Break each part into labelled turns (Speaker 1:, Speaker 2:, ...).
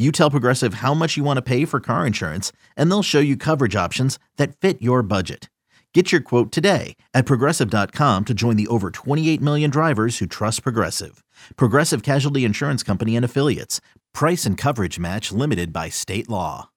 Speaker 1: you tell Progressive how much you want to pay for car insurance, and they'll show you coverage options that fit your budget. Get your quote today at progressive.com to join the over 28 million drivers who trust Progressive. Progressive Casualty Insurance Company and Affiliates. Price and coverage match limited by state law.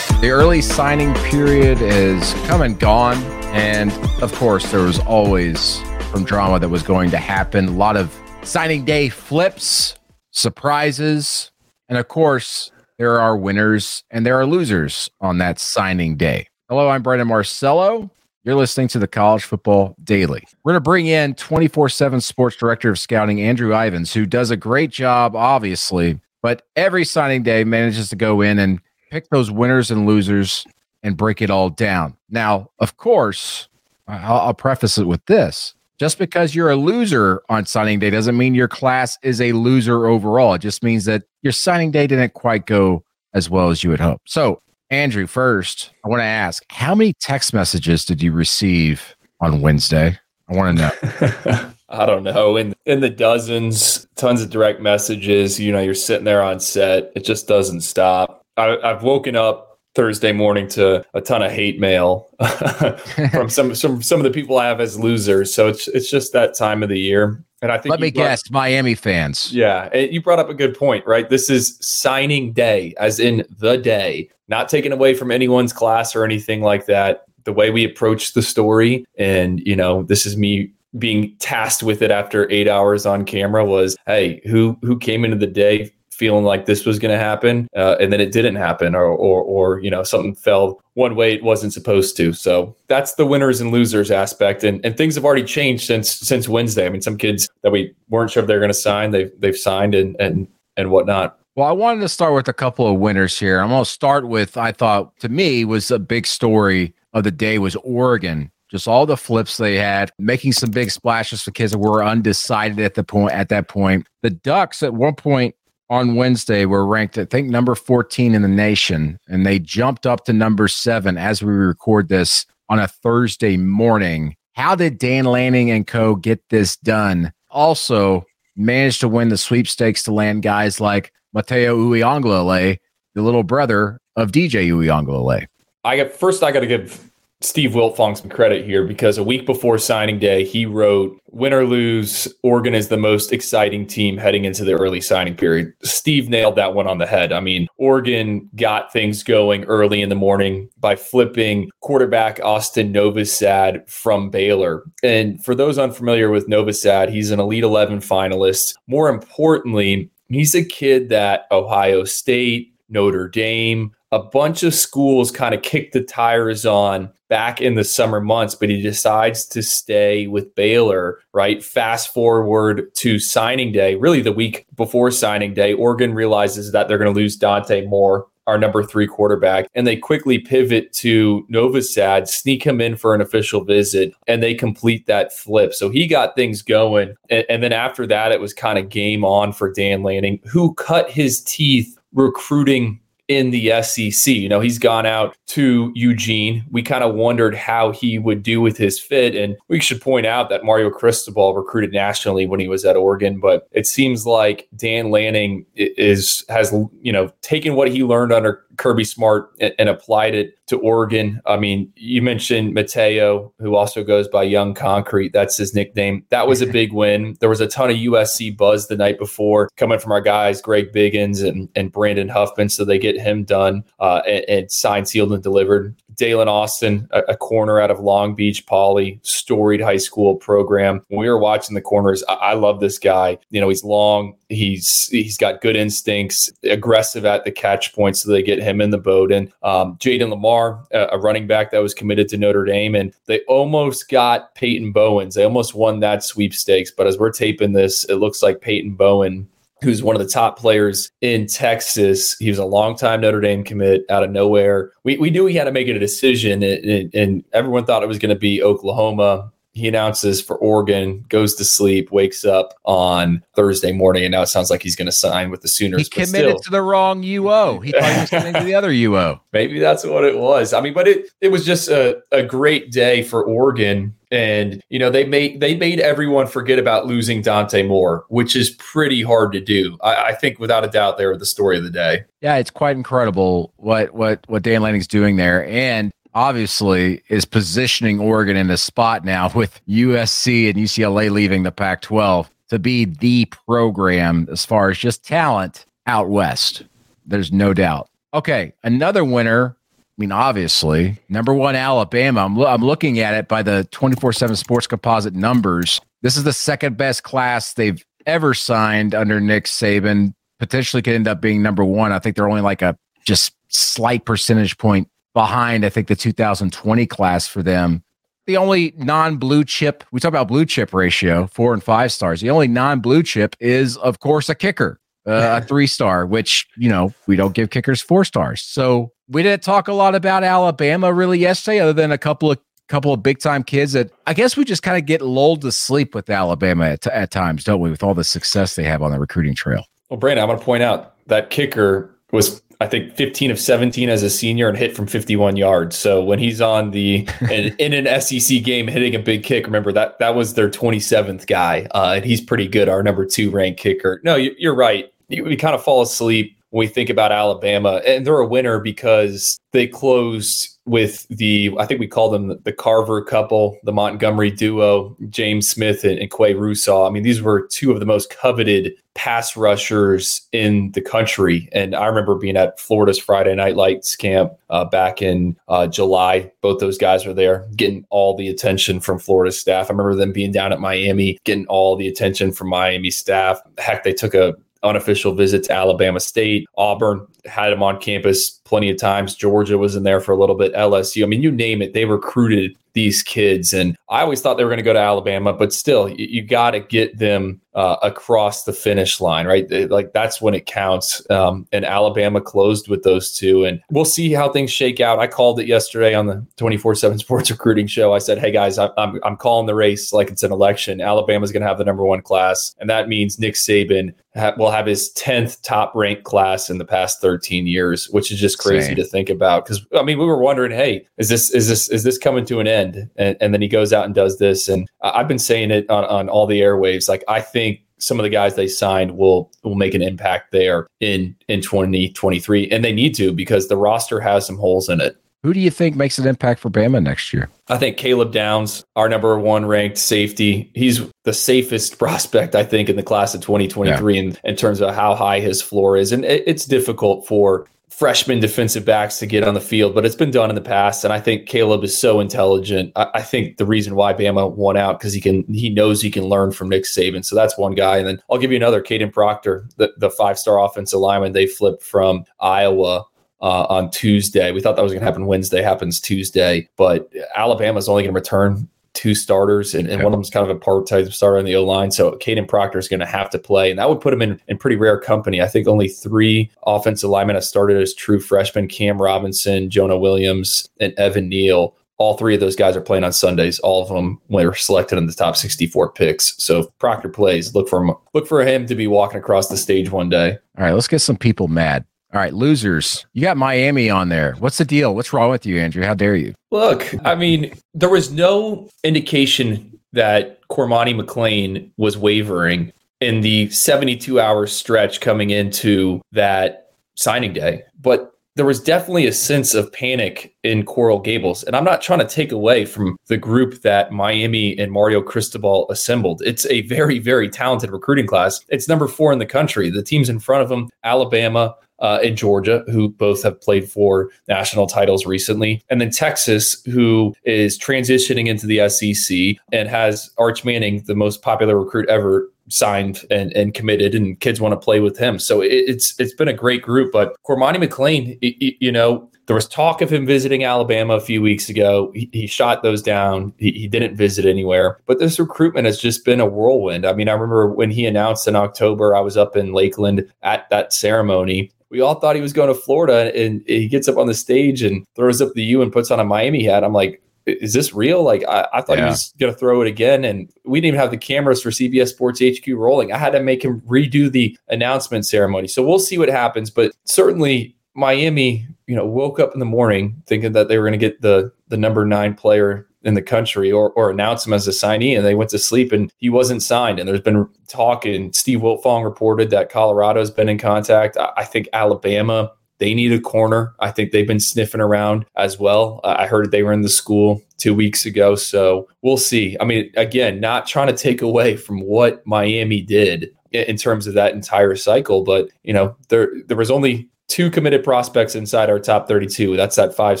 Speaker 2: The early signing period is come and gone. And of course, there was always some drama that was going to happen. A lot of signing day flips, surprises, and of course, there are winners and there are losers on that signing day. Hello, I'm Brandon Marcello. You're listening to the College Football Daily. We're going to bring in 24 7 Sports Director of Scouting, Andrew Ivins, who does a great job, obviously, but every signing day manages to go in and pick those winners and losers and break it all down. Now, of course, I'll, I'll preface it with this just because you're a loser on signing day doesn't mean your class is a loser overall. It just means that your signing day didn't quite go as well as you had hoped. So, Andrew, first, I want to ask how many text messages did you receive on Wednesday? I want to
Speaker 3: know. I don't know. In in the dozens, tons of direct messages. You know, you're sitting there on set. It just doesn't stop. I, I've woken up Thursday morning to a ton of hate mail from some some some of the people I have as losers. So it's it's just that time of the year.
Speaker 2: And I think let me brought, guess, Miami fans.
Speaker 3: Yeah, you brought up a good point, right? This is signing day, as in the day, not taken away from anyone's class or anything like that. The way we approach the story, and you know, this is me being tasked with it after eight hours on camera was, hey, who who came into the day feeling like this was going to happen, uh, and then it didn't happen, or, or or you know something fell one way it wasn't supposed to. So that's the winners and losers aspect, and and things have already changed since since Wednesday. I mean, some kids that we weren't sure if they're going to sign, they've they've signed and and and whatnot.
Speaker 2: Well, I wanted to start with a couple of winners here. I'm going to start with I thought to me was a big story of the day was Oregon just all the flips they had, making some big splashes for kids that were undecided at the point at that point. The Ducks at one point on Wednesday were ranked, I think, number 14 in the nation, and they jumped up to number seven as we record this on a Thursday morning. How did Dan Lanning and co get this done? Also, managed to win the sweepstakes to land guys like Mateo Uiagalelei, the little brother of DJ Uiagalelei.
Speaker 3: I got first. I got to give Steve Wiltfong some credit here because a week before signing day, he wrote, Win or lose, Oregon is the most exciting team heading into the early signing period. Steve nailed that one on the head. I mean, Oregon got things going early in the morning by flipping quarterback Austin Novosad from Baylor. And for those unfamiliar with Novosad, he's an Elite 11 finalist. More importantly, he's a kid that Ohio State, Notre Dame, a bunch of schools kind of kicked the tires on back in the summer months, but he decides to stay with Baylor, right? Fast forward to signing day, really the week before signing day, Oregon realizes that they're going to lose Dante Moore. Our number three quarterback, and they quickly pivot to Novosad, sneak him in for an official visit, and they complete that flip. So he got things going. And, and then after that, it was kind of game on for Dan Lanning, who cut his teeth recruiting in the SEC. You know, he's gone out to Eugene. We kind of wondered how he would do with his fit. And we should point out that Mario Cristobal recruited nationally when he was at Oregon, but it seems like Dan Lanning is has, you know, taken what he learned under Kirby Smart and, and applied it to Oregon. I mean, you mentioned Mateo, who also goes by Young Concrete. That's his nickname. That was a big win. There was a ton of USC buzz the night before coming from our guys, Greg Biggins and, and Brandon Huffman. So they get him done uh, and, and signed, sealed, and delivered. Dalen Austin, a, a, corner out of Long Beach Poly, storied high school program. When we were watching the corners, I, I love this guy. You know, he's long, he's he's got good instincts, aggressive at the catch point, so they get him in the boat. And um, Jayden Limar, a, a running back that was committed to Notre Dame, and they almost got Peyton Bowens. They almost won that sweepstakes. But as we're taping this, it looks like Peyton Bowen who's one of the top players in Texas. He was a longtime Notre Dame commit out of nowhere. We, we knew he had to make a decision, and, and everyone thought it was going to be Oklahoma he announces for Oregon, goes to sleep, wakes up on Thursday morning, and now it sounds like he's going to sign with the Sooners.
Speaker 2: He committed still, to the wrong UO. He thought he was committing to the other UO.
Speaker 3: Maybe that's what it was. I mean, but it it was just a, a great day for Oregon. And you know they made they made everyone forget about losing Dante Moore, which is pretty hard to do. I, I think without a doubt they were the story of the day.
Speaker 2: Yeah, it's quite incredible what what what Dan Lanning's doing there, and obviously is positioning Oregon in a spot now with USC and UCLA leaving the Pac 12 to be the program as far as just talent out west. There's no doubt. Okay, another winner. I mean, obviously, number one, Alabama. I'm, lo- I'm looking at it by the 24 7 sports composite numbers. This is the second best class they've ever signed under Nick Saban. Potentially could end up being number one. I think they're only like a just slight percentage point behind, I think, the 2020 class for them. The only non blue chip, we talk about blue chip ratio, four and five stars. The only non blue chip is, of course, a kicker, uh, a three star, which, you know, we don't give kickers four stars. So we didn't talk a lot about Alabama really yesterday, other than a couple of couple of big time kids that I guess we just kind of get lulled to sleep with Alabama at, at times, don't we? With all the success they have on the recruiting trail.
Speaker 3: Well, Brandon, I'm going to point out that kicker was I think 15 of 17 as a senior and hit from 51 yards. So when he's on the in, in an SEC game hitting a big kick, remember that that was their 27th guy, uh, and he's pretty good. Our number two ranked kicker. No, you, you're right. We kind of fall asleep when we think about Alabama, and they're a winner because they closed with the I think we call them the Carver couple, the Montgomery duo, James Smith and, and Qua Russaw. I mean, these were two of the most coveted pass rushers in the country. And I remember being at Florida's Friday Night Lights camp uh, back in uh, July. Both those guys were there, getting all the attention from Florida staff. I remember them being down at Miami, getting all the attention from Miami staff. Heck, they took a unofficial visit to Alabama State. Auburn had him on campus plenty of times. Georgia was in there for a little bit. LSU. I mean, you name it. They recruited these kids. And I always thought they were going to go to Alabama, but still, you, you got to get them uh, across the finish line, right? Like that's when it counts. Um, and Alabama closed with those two. And we'll see how things shake out. I called it yesterday on the 24 7 Sports Recruiting Show. I said, hey guys, I'm, I'm, I'm calling the race like it's an election. Alabama's going to have the number one class. And that means Nick Saban ha- will have his 10th top ranked class in the past 13 years, which is just crazy Same. to think about. Cause I mean, we were wondering, hey, is this, is this, is this coming to an end? And, and then he goes out and does this. And I've been saying it on, on all the airwaves. Like, I think some of the guys they signed will will make an impact there in in 2023 and they need to because the roster has some holes in it
Speaker 2: who do you think makes an impact for Bama next year?
Speaker 3: I think Caleb Downs, our number one ranked safety. He's the safest prospect, I think, in the class of 2023 yeah. in, in terms of how high his floor is. And it, it's difficult for freshman defensive backs to get on the field, but it's been done in the past. And I think Caleb is so intelligent. I, I think the reason why Bama won out because he can he knows he can learn from Nick Saban. So that's one guy. And then I'll give you another, Kadyn Proctor, the, the five star offensive lineman they flipped from Iowa. Uh, on Tuesday, we thought that was going to happen Wednesday. Happens Tuesday, but Alabama's only going to return two starters, and, and one of them's kind of a part time starter on the O line. So Kadyn Proctor is going to have to play, and that would put him in, in pretty rare company. I think only three offensive linemen have started as true freshmen Cam Robinson, Jonah Williams, and Evan Neal. All three of those guys are playing on Sundays. All of them were selected in the top 64 picks. So if Proctor plays, look for him. Look for him to be walking across the stage one day.
Speaker 2: All right, let's get some people mad. All right, losers. You got Miami on there. What's the deal? What's wrong with you, Andrew? How dare you?
Speaker 3: Look, I mean, there was no indication that Cormani McClain was wavering in the 72 hour stretch coming into that signing day. But there was definitely a sense of panic in Coral Gables. And I'm not trying to take away from the group that Miami and Mario Cristobal assembled. It's a very, very talented recruiting class. It's number four in the country. The teams in front of them Alabama, uh, in Georgia, who both have played for national titles recently, and then Texas, who is transitioning into the SEC and has Arch Manning, the most popular recruit ever, signed and, and committed and kids want to play with him. So it, it's it's been a great group. But Cormani McClain, you know, there was talk of him visiting Alabama a few weeks ago. He, he shot those down. He, he, didn't visit anywhere. But this recruitment has just been a whirlwind. I mean, I remember when he announced in October, I was up in Lakeland at that ceremony. We all thought he was going to Florida, and he gets up on the stage and throws up the U and puts on a Miami hat. I'm like, is this real? Like I, I thought yeah. he was going to throw it again, and we didn't even have the cameras for CBS Sports HQ rolling. I had to make him redo the announcement ceremony. So we'll see what happens, but certainly Miami, you know, woke up in the morning thinking that they were going to get the the number nine player in the country or or announce him as a signee, and they went to sleep and he wasn't signed. And there's been talk, and Steve Wiltfong reported that Colorado's been in contact. I, I think Alabama they need a corner. I think they've been sniffing around as well. I heard they were in the school two weeks ago. So we'll see. I mean, again, not trying to take away from what Miami did in terms of that entire cycle, but you know, there there was only two committed prospects inside our top 32. That's that five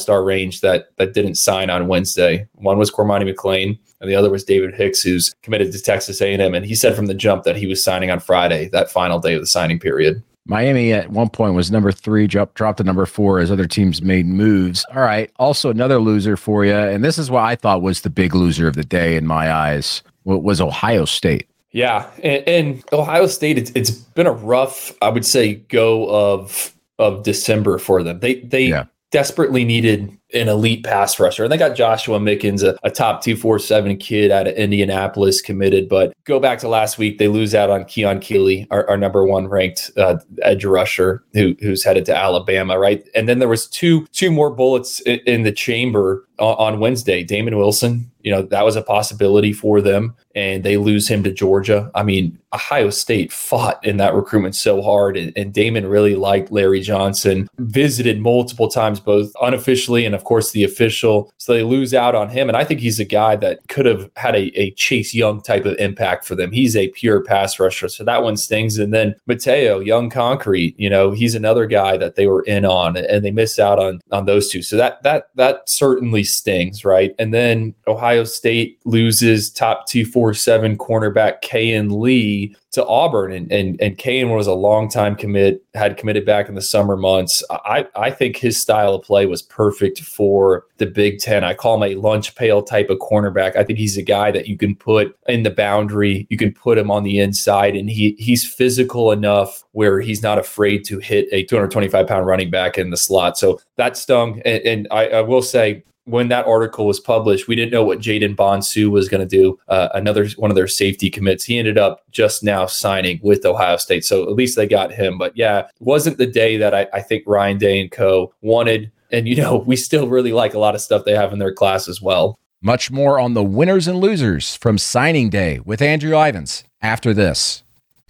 Speaker 3: star range that that didn't sign on Wednesday. One was Cormani McClain, and the other was David Hicks, who's committed to Texas A&M. And he said from the jump that he was signing on Friday, that final day of the signing period.
Speaker 2: Miami at one point was number three, dropped, dropped to number four as other teams made moves. All right. Also, another loser for you. And this is what I thought was the big loser of the day in my eyes was Ohio State.
Speaker 3: Yeah. And, and Ohio State, it's, it's been a rough, I would say, go of of December for them. They they yeah. desperately needed an elite pass rusher. And they got Joshua Mickens, a, a top 247 kid out of Indianapolis committed. But go back to last week, they lose out on Keon Keeley, our, our number one ranked uh, edge rusher who, who's headed to Alabama, right? And then there was two two more bullets in, in the chamber on, Wednesday. Damon Wilson, you know, that was a possibility for them. And they lose him to Georgia. I mean, Ohio State fought in that recruitment so hard. And, and Damon really liked Larry Johnson, visited multiple times, both unofficially and, of course, the official. So they lose out on him. And I think he's a guy that could have had a, a Chase Young type of impact for them. He's a pure pass rusher. So that one stings. And then Mateo, Young Concrete, you know, he's another guy that they were in on and they miss out on on those two. So that that that certainly stings, right? And then Ohio State loses top 247 cornerback Kayin Lee to Auburn, and and and Kayin was a long time commit, had committed back in the summer months. I I think his style of play was perfect for the Big Ten. I call him a lunch pail type of cornerback. I think he's a guy that you can put in the boundary, you can put him on the inside, and he he's physical enough where he's not afraid to hit a 225 pound running back in the slot. So that stung, and, and I, I will say when that article was published, we didn't know what Jayden Bonsu was going to do. Uh, another one of their safety commits. He ended up just now signing with Ohio State, so at least they got him. But yeah, wasn't the day that I, I think Ryan Day and Co. wanted. And you know, we still really like a lot of stuff they have in their class as well.
Speaker 2: Much more on the winners and losers from signing day with Andrew Ivins after this.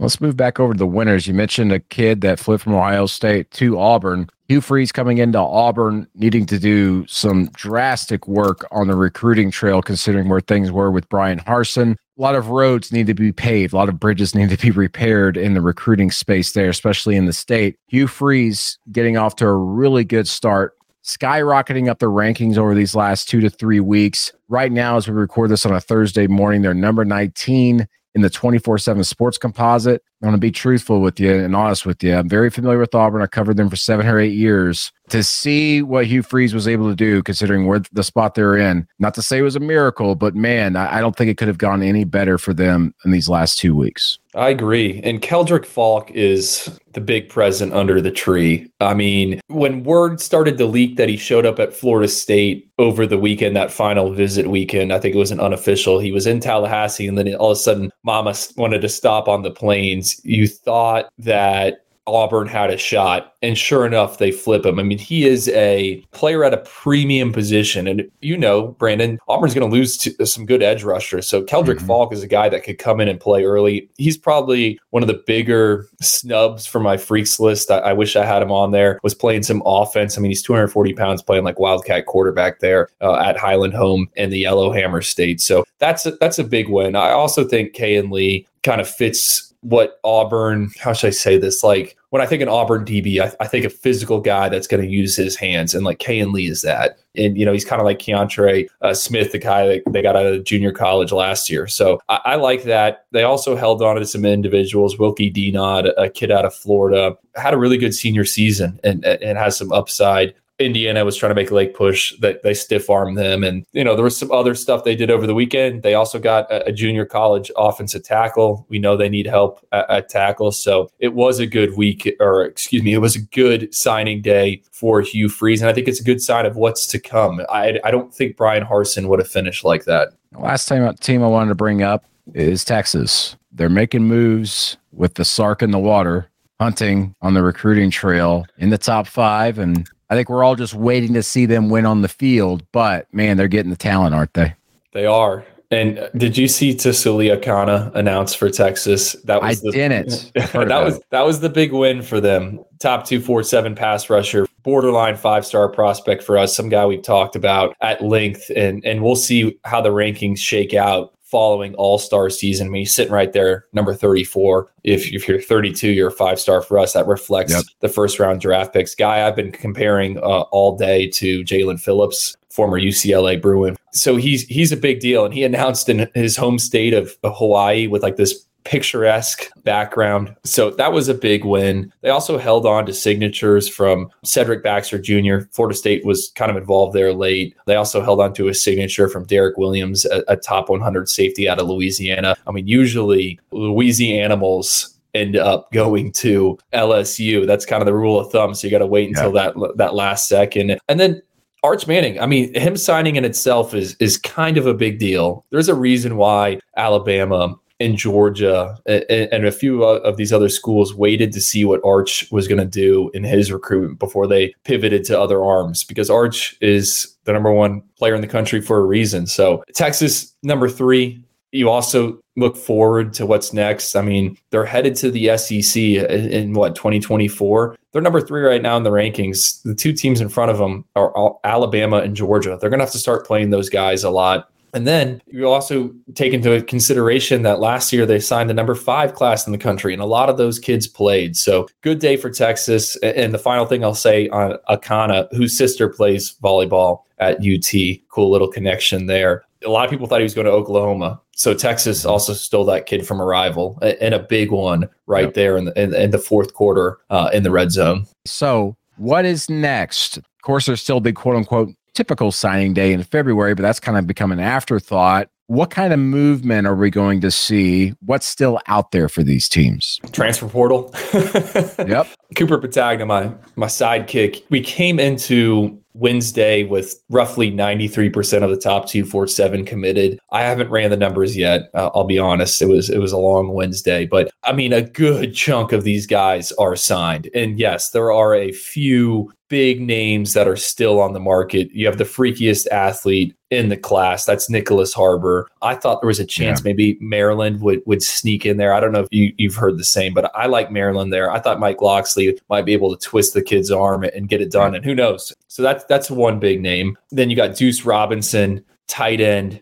Speaker 2: Let's move back over to the winners. You mentioned a kid that flipped from Ohio State to Auburn. Hugh Freeze coming into Auburn, needing to do some drastic work on the recruiting trail, considering where things were with Brian Harsin. A lot of roads need to be paved, a lot of bridges need to be repaired in the recruiting space there, especially in the state. Hugh Freeze getting off to a really good start skyrocketing up the rankings over these last two to three weeks. Right now, as we record this on a Thursday morning, they're number 19 in the 24 7 sports composite. I'm going to be truthful with you and honest with you. I'm very familiar with Auburn. I covered them for seven or eight years. To see what Hugh Freeze was able to do, considering where the spot they're in, not to say it was a miracle, but man, I don't think it could have gone any better for them in these last two weeks.
Speaker 3: I agree. And Keldric Faulk is the big present under the tree. I mean, when word started to leak that he showed up at Florida State over the weekend, that final visit weekend, I think it was an unofficial. He was in Tallahassee, and then all of a sudden, Mama wanted to stop on the plains. You thought that Auburn had a shot. And sure enough, they flip him. I mean, he is a player at a premium position. And you know, Brandon, Auburn's going to lose to some good edge rushers. So Keldric mm-hmm. Faulk is a guy that could come in and play early. He's probably one of the bigger snubs for my freaks list. I, I wish I had him on there. Was playing some offense. I mean, he's 240 pounds playing like Wildcat quarterback there uh, at Highland Home in the Yellowhammer State. So that's a, that's a big win. I also think Kayin Lee kind of fits what Auburn, how should I say this? Like when I think an Auburn DB, I, I think a physical guy that's going to use his hands, and like Kayin Lee is that. And you know, he's kind of like Keontre uh, Smith, the guy that they got out of junior college last year. So I, I, like that. They also held on to some individuals. Wilkie Denaud, a kid out of Florida, had a really good senior season and and has some upside. Indiana was trying to make a late push that they stiff armed them. And, you know, there was some other stuff they did over the weekend. They also got a, a junior college offensive tackle. We know they need help at, at, tackle. So it was a good week, or excuse me, it was a good signing day for Hugh Freeze. And I think it's a good sign of what's to come. I, I don't think Brian Harsin would have finished like that.
Speaker 2: Last time team I wanted to bring up is Texas. They're making moves with the Sark in the water hunting on the recruiting trail in the top five. And I think we're all just waiting to see them win on the field. But man, they're getting the talent, aren't they?
Speaker 3: They are. And uh, did you see Tausili Akana announced for Texas?
Speaker 2: That was I the, didn't.
Speaker 3: that was that was the big win for them. Top two four seven pass rusher, borderline five star prospect for us. Some guy we've talked about at length, and and we'll see how the rankings shake out following All Star season. I mean, he's sitting right there, number 34. If, if you're 32, you're a five star for us. That reflects yep. the first round draft picks. Guy I've been comparing uh, all day to Jaelan Phillips, former UCLA Bruin. So he's he's a big deal, and he announced in his home state of Hawaii with like this picturesque background. So that was a big win. They also held on to signatures from Cedric Baxter Jr. Florida State was kind of involved there late. They also held on to a signature from Derek Williams, a, a top 100 safety out of Louisiana. I mean, usually Louisiana animals end up going to LSU. That's kind of the rule of thumb. So you got to wait until yeah. that that last second. And then Arch Manning, I mean, him signing in itself is is kind of a big deal. There's a reason why Alabama in Georgia and, a few of these other schools waited to see what Arch was going to do in his recruitment before they pivoted to other arms because Arch is the number one player in the country for a reason. So Texas, number three. You also look forward to what's next. I mean, they're headed to the SEC in, in what 2024. They're number three right now in the rankings. The two teams in front of them are Alabama and Georgia. They're going to have to start playing those guys a lot and then you also take into consideration that last year they signed the number five class in the country, and a lot of those kids played. So good day for Texas. And the final thing I'll say on Akana, whose sister plays volleyball at UT, cool little connection there. A lot of people thought he was going to Oklahoma. So Texas also stole that kid from a rival and a big one right yep. there in the, in, in, the fourth quarter uh, in the red zone.
Speaker 2: So what is next? Of course, there's still big quote unquote typical signing day in February, but that's kind of become an afterthought. What kind of movement are we going to see? What's still out there for these teams?
Speaker 3: Transfer portal.
Speaker 2: yep.
Speaker 3: Cooper Petagna, my my sidekick. We came into Wednesday with roughly 93% of the top 247 committed. I haven't ran the numbers yet. Uh, I'll be honest. It was it was a long Wednesday, but I mean a good chunk of these guys are signed. And yes, there are a few big names that are still on the market. You have the freakiest athlete in the class. That's Nyckoles Harbor. I thought there was a chance yeah. maybe Maryland would, would sneak in there. I don't know if you, you've heard the same, but I like Maryland there. I thought Mike Locksley might be able to twist the kid's arm and get it done. And who knows? So that's that's one big name. Then you got Deuce Robinson, tight end,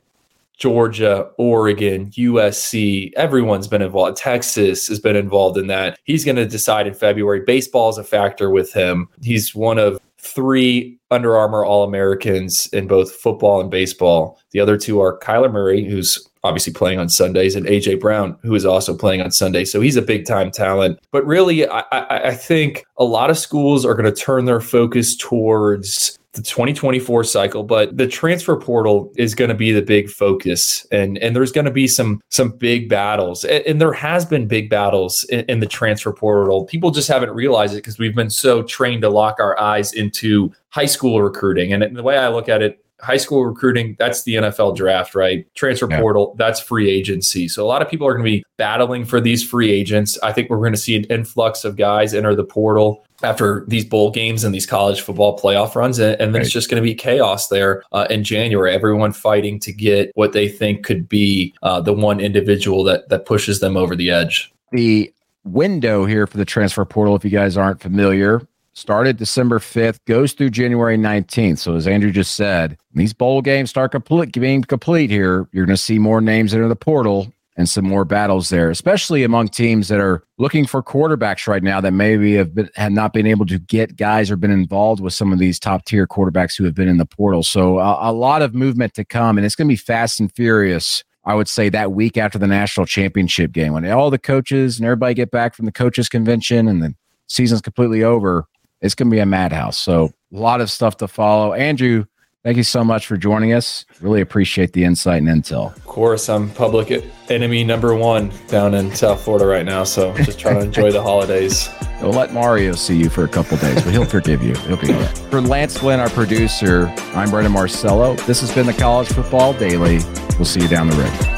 Speaker 3: Georgia, Oregon, USC, everyone's been involved. Texas has been involved in that. He's going to decide in February. Baseball is a factor with him. He's one of three Under Armour All Americans in both football and baseball. The other two are Kyler Murray, who's obviously playing on Sundays, and AJ Brown, who is also playing on Sunday. So he's a big time talent. But really, I, I, I think a lot of schools are going to turn their focus towards the 2024 cycle, but the transfer portal is going to be the big focus, and and there's going to be some some big battles, and, and there has been big battles in, in the transfer portal. People just haven't realized it because we've been so trained to lock our eyes into high school recruiting, and the way I look at it high school recruiting, that's the NFL draft, right? Transfer yeah. portal, that's free agency. So a lot of people are going to be battling for these free agents. I think we're going to see an influx of guys enter the portal after these bowl games and these college football playoff runs. And, and then right. it's just going to be chaos there uh, in January. Everyone fighting to get what they think could be uh, the one individual that that pushes them over the edge.
Speaker 2: The window here for the transfer portal, if you guys aren't familiar, started December 5th, goes through January 19th. So, as Andrew just said, these bowl games start complete, being complete here. You're going to see more names enter the portal and some more battles there, especially among teams that are looking for quarterbacks right now that maybe have, been, have not been able to get guys or been involved with some of these top tier quarterbacks who have been in the portal. So, a, a lot of movement to come, and it's going to be fast and furious. I would say that week after the national championship game, when all the coaches and everybody get back from the coaches convention and the season's completely over, it's going to be a madhouse. So a lot of stuff to follow. Andrew, thank you so much for joining us. Really appreciate the insight and intel.
Speaker 3: Of course, I'm public enemy number one down in South Florida right now. So just trying to enjoy the holidays.
Speaker 2: We'll let Mario see you for a couple days, but he'll forgive you. He'll be all right. For Lance Glenn, our producer, I'm Brandon Marcello. This has been the College Football Daily. We'll see you down the road.